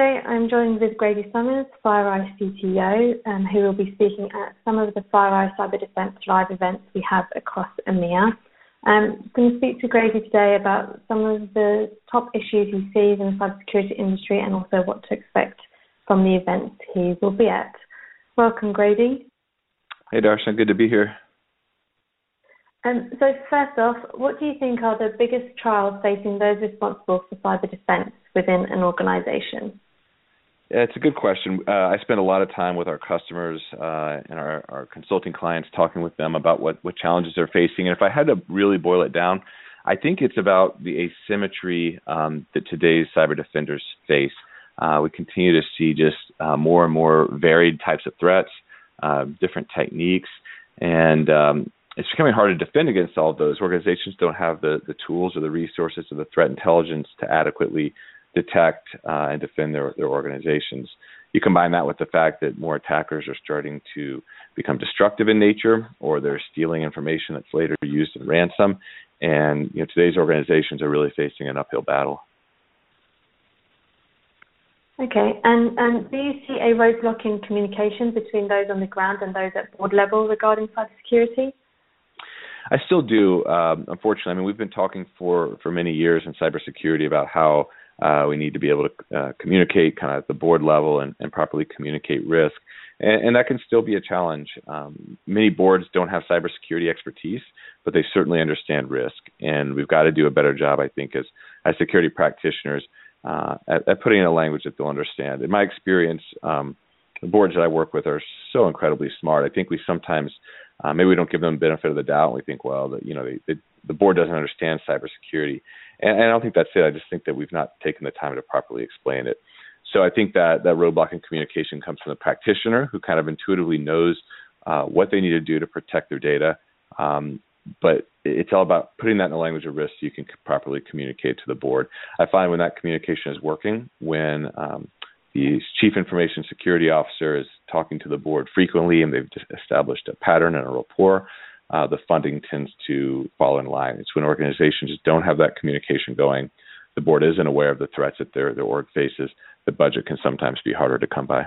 today I'm joined with Grady Summers, FireEye CTO, um, who will be speaking at some of the FireEye Cyber Defense Live events we have across EMEA. Um, I'm going to speak to Grady today about some of the top issues he sees in the cybersecurity industry and also what to expect from the events he will be at. Welcome, Grady. Hey, Darshan. Good to be here. Um, so first off, what do you think are the biggest trials facing those responsible for cyber defense within an organization? Yeah, it's a good question. Uh, I spend a lot of time with our customers uh, and our, our, consulting clients, talking with them about what, what challenges they're facing. And if I had to really boil it down, I think it's about the asymmetry um, that today's cyber defenders face. Uh, we continue to see just uh, more and more varied types of threats, uh, different techniques, and um, it's becoming hard to defend against all of those. Organizations don't have the, the tools or the resources or the threat intelligence to adequately detect uh, and defend their, their organizations. You combine that with the fact that more attackers are starting to become destructive in nature, or they're stealing information that's later used in ransom. And you know, today's organizations are really facing an uphill battle. Okay, and, and do you see a roadblock in communication between those on the ground and those at board level regarding cybersecurity? I still do. Um, unfortunately, I mean we've been talking for for many years in cybersecurity about how uh, we need to be able to uh, communicate kind of at the board level and, and properly communicate risk, and, and, that can still be a challenge. Um, many boards don't have cybersecurity expertise, but they certainly understand risk, and we've got to do a better job, I think, as as security practitioners uh, at, at, putting in a language that they'll understand. In my experience. Um, the boards that I work with are so incredibly smart. I think we sometimes uh, maybe we don't give them the benefit of the doubt. And we think, well, the, you know, they, they, the board doesn't understand cybersecurity, and, and I don't think that's it. I just think that we've not taken the time to properly explain it. So I think that that roadblock in communication comes from the practitioner who kind of intuitively knows uh, what they need to do to protect their data. Um, but it's all about putting that in the language of risk so you can properly communicate to the board. I find when that communication is working, when um, the chief information security officer is talking to the board frequently and they've established a pattern and a rapport, uh, the funding tends to fall in line. It's when organizations don't have that communication going, the board isn't aware of the threats that their, their org faces, the budget can sometimes be harder to come by.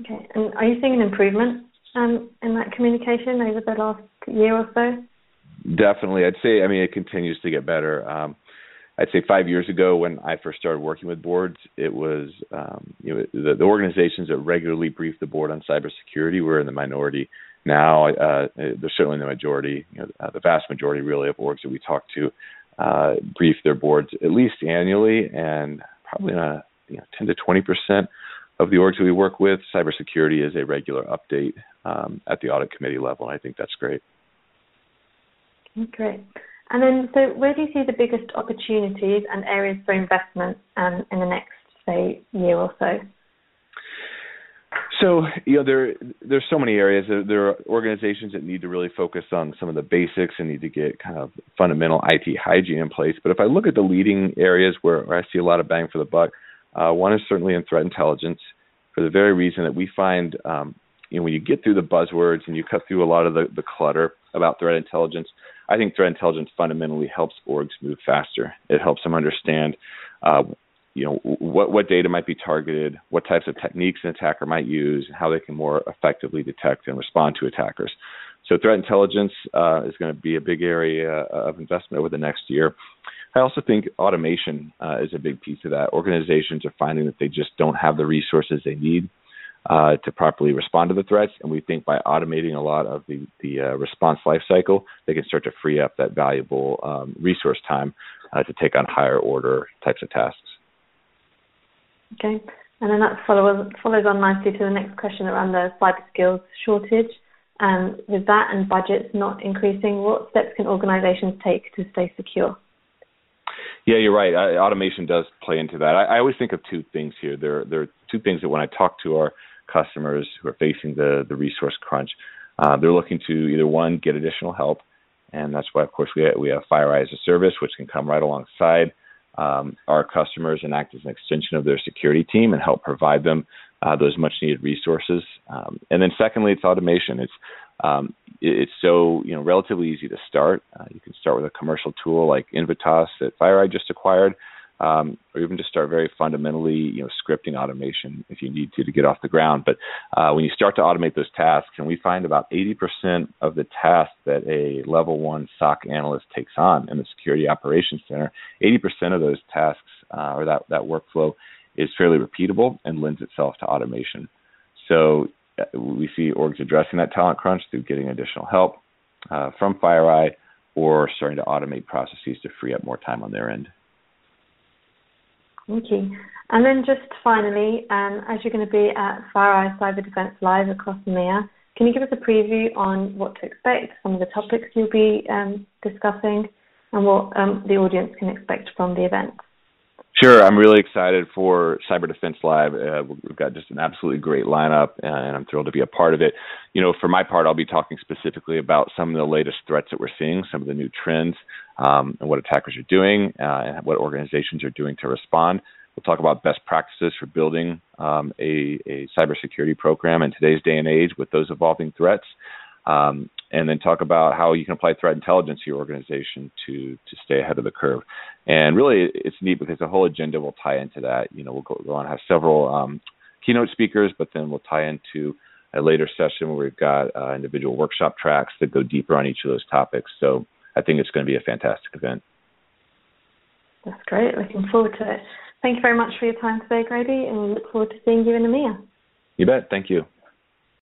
Okay, and are you seeing an improvement um, in that communication over the last year or so? Definitely, I'd say. I mean, it continues to get better. Um, I'd say five years ago when I first started working with boards, it was um, you know the, the organizations that regularly brief the board on cybersecurity were in the minority. Now uh, they're certainly in the majority. You know, uh, the vast majority really of orgs that we talk to uh, brief their boards at least annually, and probably a you know 10 to 20 percent of the orgs that we work with, cybersecurity is a regular update um, at the audit committee level. And I think that's great. Great. And then, so where do you see the biggest opportunities and areas for investment um, in the next, say, year or so? So you know there there's so many areas. There, are organizations that need to really focus on some of the basics and need to get kind of fundamental IT hygiene in place. But if I look at the leading areas where, where I see a lot of bang for the buck, uh, one is certainly in threat intelligence, for the very reason that we find um, you know when you get through the buzzwords and you cut through a lot of the, the clutter about threat intelligence, I think threat intelligence fundamentally helps orgs move faster. It helps them understand, uh, you know, what what data might be targeted, what types of techniques an attacker might use, how they can more effectively detect and respond to attackers. So threat intelligence uh, is going to be a big area of investment over the next year. I also think automation uh, is a big piece of that. Organizations are finding that they just don't have the resources they need uh, to properly respond to the threats. And we think by automating a lot of the, the uh, response lifecycle, they can start to free up that valuable um, resource time uh, to take on higher order types of tasks. Okay. And then that follows, follows on nicely to the next question around the cyber skills shortage. And with that and budgets not increasing, what steps can organizations take to stay secure? Yeah, you're right. I, automation does play into that. I, I, always think of two things here. There, there are two things that when I talk to our customers who are facing the, the resource crunch. Uh, they're looking to either one get additional help, and that's why of course we have, we have FireEye as a service, which can come right alongside um, our customers and act as an extension of their security team and help provide them uh, those much needed resources. Um, and then secondly, it's automation. It's um, it's so you know relatively easy to start. Uh, you can start with a commercial tool like Invotas that FireEye just acquired. um, or even just start very fundamentally, you know, scripting automation if you need to to get off the ground. But uh, when you start to automate those tasks, and we find about 80% of the tasks that a level one SOC analyst takes on in the Security Operations Center, 80% of those tasks uh, or that that workflow is fairly repeatable and lends itself to automation. So we see orgs addressing that talent crunch through getting additional help uh, from FireEye or starting to automate processes to free up more time on their end. Thank you. And then just finally, um, as you're going to be at FireEye Cyber Defense Live across EMEA, can you give us a preview on what to expect, some of the topics you'll be um, discussing, and what um, the audience can expect from the event? Sure, I'm really excited for Cyber Defense Live. Uh, we've got just an absolutely great lineup, and I'm thrilled to be a part of it. You know, for my part, I'll be talking specifically about some of the latest threats that we're seeing, some of the new trends, um, and what attackers are doing, uh, and what organizations are doing to respond. We'll talk about best practices for building um, a, a cybersecurity program in today's day and age with those evolving threats. Um, and then talk about how you can apply threat intelligence to your organization to to stay ahead of the curve. And really, it's neat because the whole agenda will tie into that. You know, we'll go, go on have several um, keynote speakers, but then we'll tie into a later session where we've got uh, individual workshop tracks that go deeper on each of those topics. So I think it's going to be a fantastic event. That's great. Looking forward to it. Thank you very much for your time today, Grady, and we look forward to seeing you in EMEA. You bet. Thank you.